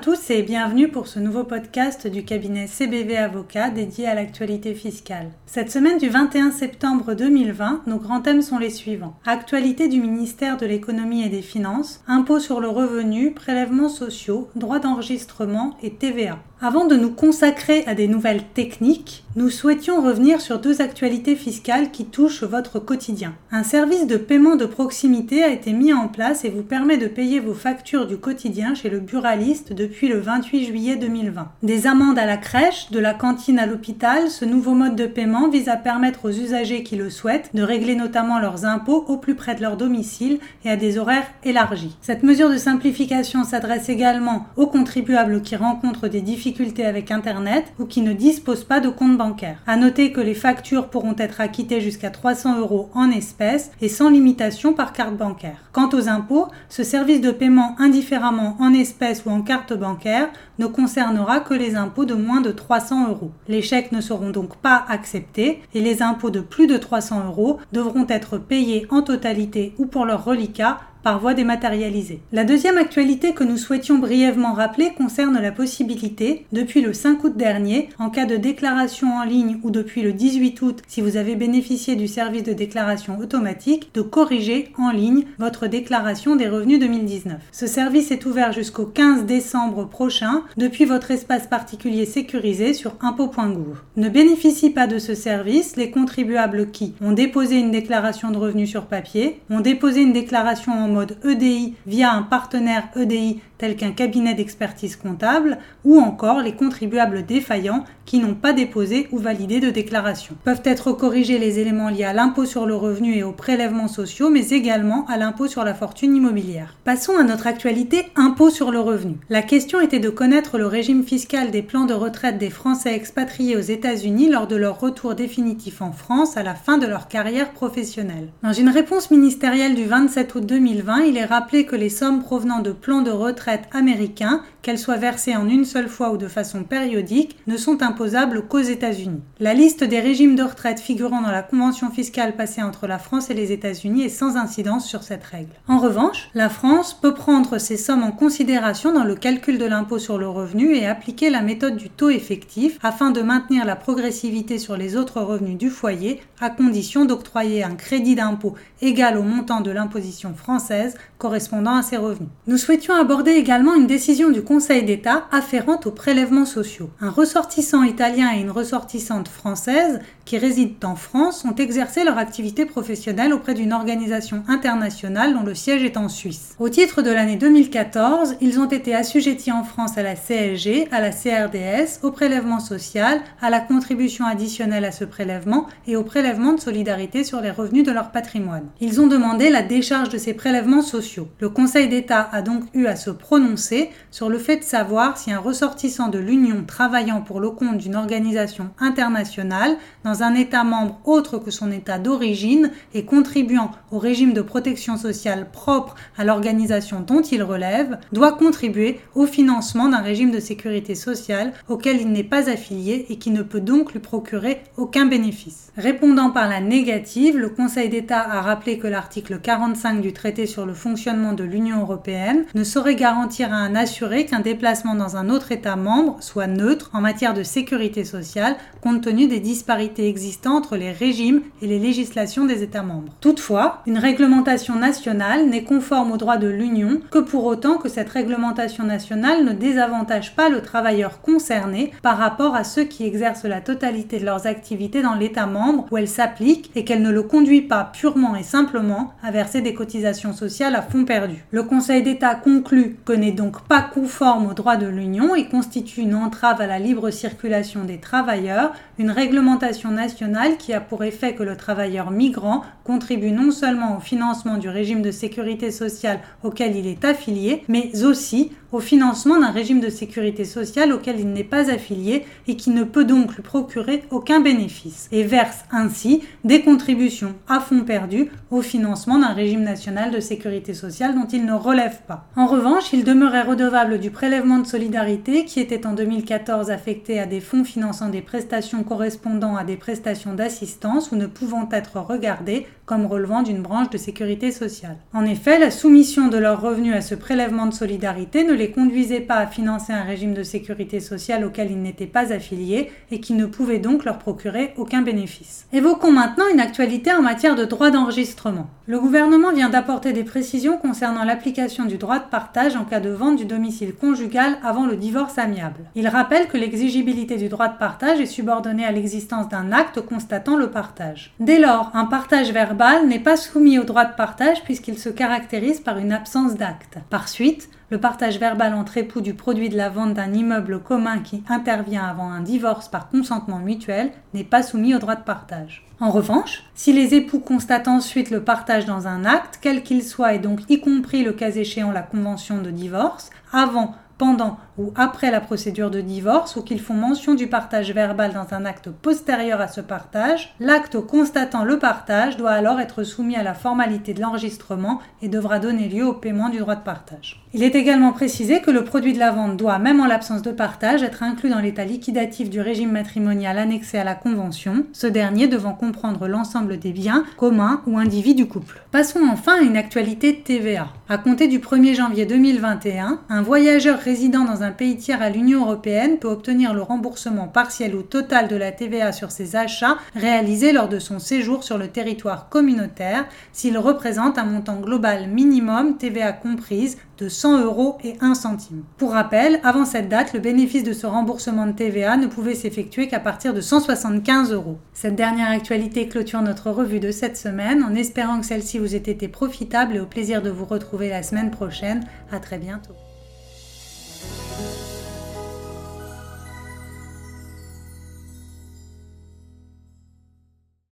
tous et bienvenue pour ce nouveau podcast du cabinet CBV Avocat dédié à l'actualité fiscale. Cette semaine du 21 septembre 2020, nos grands thèmes sont les suivants. Actualité du ministère de l'économie et des finances, impôts sur le revenu, prélèvements sociaux, droits d'enregistrement et TVA. Avant de nous consacrer à des nouvelles techniques, nous souhaitions revenir sur deux actualités fiscales qui touchent votre quotidien. Un service de paiement de proximité a été mis en place et vous permet de payer vos factures du quotidien chez le buraliste depuis le 28 juillet 2020. Des amendes à la crèche, de la cantine à l'hôpital, ce nouveau mode de paiement vise à permettre aux usagers qui le souhaitent de régler notamment leurs impôts au plus près de leur domicile et à des horaires élargis. Cette mesure de simplification s'adresse également aux contribuables qui rencontrent des difficultés avec Internet ou qui ne disposent pas de compte bancaire. À noter que les factures pourront être acquittées jusqu'à 300 euros en espèces et sans limitation par carte bancaire. Quant aux impôts, ce service de paiement indifféremment en espèces ou en carte bancaire ne concernera que les impôts de moins de 300 euros. Les chèques ne seront donc pas acceptés et les impôts de plus de 300 euros devront être payés en totalité ou pour leur reliquat par voie dématérialisée. La deuxième actualité que nous souhaitions brièvement rappeler concerne la possibilité, depuis le 5 août dernier, en cas de déclaration en ligne ou depuis le 18 août si vous avez bénéficié du service de déclaration automatique, de corriger en ligne votre déclaration des revenus 2019. Ce service est ouvert jusqu'au 15 décembre prochain depuis votre espace particulier sécurisé sur impôt.gouv. Ne bénéficient pas de ce service les contribuables qui ont déposé une déclaration de revenus sur papier, ont déposé une déclaration en mode EDI via un partenaire EDI tel qu'un cabinet d'expertise comptable, ou encore les contribuables défaillants qui n'ont pas déposé ou validé de déclaration. Peuvent être corrigés les éléments liés à l'impôt sur le revenu et aux prélèvements sociaux, mais également à l'impôt sur la fortune immobilière. Passons à notre actualité impôt sur le revenu. La question était de connaître le régime fiscal des plans de retraite des Français expatriés aux États-Unis lors de leur retour définitif en France à la fin de leur carrière professionnelle. Dans une réponse ministérielle du 27 août 2020, il est rappelé que les sommes provenant de plans de retraite américains, qu'elles soient versées en une seule fois ou de façon périodique, ne sont imposables qu'aux États-Unis. La liste des régimes de retraite figurant dans la convention fiscale passée entre la France et les États-Unis est sans incidence sur cette règle. En revanche, la France peut prendre ces sommes en considération dans le calcul de l'impôt sur le revenu et appliquer la méthode du taux effectif afin de maintenir la progressivité sur les autres revenus du foyer à condition d'octroyer un crédit d'impôt égal au montant de l'imposition française correspondant à ces revenus. Nous souhaitions aborder également une décision du Conseil d'État afférente aux prélèvements sociaux. Un ressortissant italien et une ressortissante française qui résident en France ont exercé leur activité professionnelle auprès d'une organisation internationale dont le siège est en Suisse. Au titre de l'année 2014, ils ont été assujettis en France à la CSG, à la CRDS, au prélèvement social, à la contribution additionnelle à ce prélèvement et au prélèvement de solidarité sur les revenus de leur patrimoine. Ils ont demandé la décharge de ces prélèvements sociaux. Le Conseil d'État a donc eu à se prononcer sur le fait de savoir si un ressortissant de l'Union travaillant pour le compte d'une organisation internationale dans un État membre autre que son État d'origine et contribuant au régime de protection sociale propre à l'organisation dont il relève, doit contribuer au financement d'un régime de sécurité sociale auquel il n'est pas affilié et qui ne peut donc lui procurer aucun bénéfice. Répondant par la négative, le Conseil d'État a rappelé que l'article 45 du traité sur le fonctionnement de l'Union européenne ne saurait garantir à un assuré qu'un déplacement dans un autre État membre soit neutre en matière de sécurité sociale compte tenu des disparités existantes entre les régimes et les législations des États membres. Toutefois, une réglementation nationale n'est conforme au droit de l'Union que pour autant que cette réglementation nationale ne désavantage pas le travailleur concerné par rapport à ceux qui exercent la totalité de leurs activités dans l'État membre où elle s'applique et qu'elle ne le conduit pas purement et simplement à verser des cotisations sociales à fond perdu. Le Conseil d'État conclut que n'est donc pas conforme au droit de l'Union et constitue une entrave à la libre circulation des travailleurs, une réglementation nationale qui a pour effet que le travailleur migrant contribue non seulement au financement du régime de sécurité sociale auquel il est affilié, mais aussi au financement d'un régime de sécurité sociale auquel il n'est pas affilié et qui ne peut donc lui procurer aucun bénéfice, et verse ainsi des contributions à fonds perdus au financement d'un régime national de sécurité sociale dont il ne relève pas. En revanche, il demeurait redevable du prélèvement de solidarité qui était en 2014 affecté à des fonds finançant des prestations correspondant à des prestations d'assistance ou ne pouvant être regardées comme relevant d'une branche de sécurité sociale. En effet, la soumission de leurs revenus à ce prélèvement de solidarité ne les conduisait pas à financer un régime de sécurité sociale auquel ils n'étaient pas affiliés et qui ne pouvait donc leur procurer aucun bénéfice. Évoquons maintenant une actualité en matière de droit d'enregistrement. Le gouvernement vient d'apporter des précisions concernant l'application du droit de partage en cas de vente du domicile conjugal avant le divorce amiable. Il rappelle que l'exigibilité du droit de partage est subordonnée à l'existence d'un acte constatant le partage. Dès lors, un partage verbal n'est pas soumis au droit de partage puisqu'il se caractérise par une absence d'acte. Par suite, le partage verbal entre époux du produit de la vente d'un immeuble commun qui intervient avant un divorce par consentement mutuel n'est pas soumis au droit de partage. En revanche, si les époux constatent ensuite le partage dans un acte, quel qu'il soit et donc y compris le cas échéant la convention de divorce, avant pendant ou après la procédure de divorce ou qu'ils font mention du partage verbal dans un acte postérieur à ce partage, l'acte constatant le partage doit alors être soumis à la formalité de l'enregistrement et devra donner lieu au paiement du droit de partage. Il est également précisé que le produit de la vente doit, même en l'absence de partage, être inclus dans l'état liquidatif du régime matrimonial annexé à la convention, ce dernier devant comprendre l'ensemble des biens communs ou individus du couple. Passons enfin à une actualité TVA. À compter du 1er janvier 2021, un voyageur résidant dans un pays tiers à l'Union européenne peut obtenir le remboursement partiel ou total de la TVA sur ses achats réalisés lors de son séjour sur le territoire communautaire s'il représente un montant global minimum TVA comprise de 100 euros et 1 centime. Pour rappel, avant cette date, le bénéfice de ce remboursement de TVA ne pouvait s'effectuer qu'à partir de 175 euros. Cette dernière actualité clôture notre revue de cette semaine en espérant que celle-ci vous ait été profitable et au plaisir de vous retrouver la semaine prochaine. À très bientôt.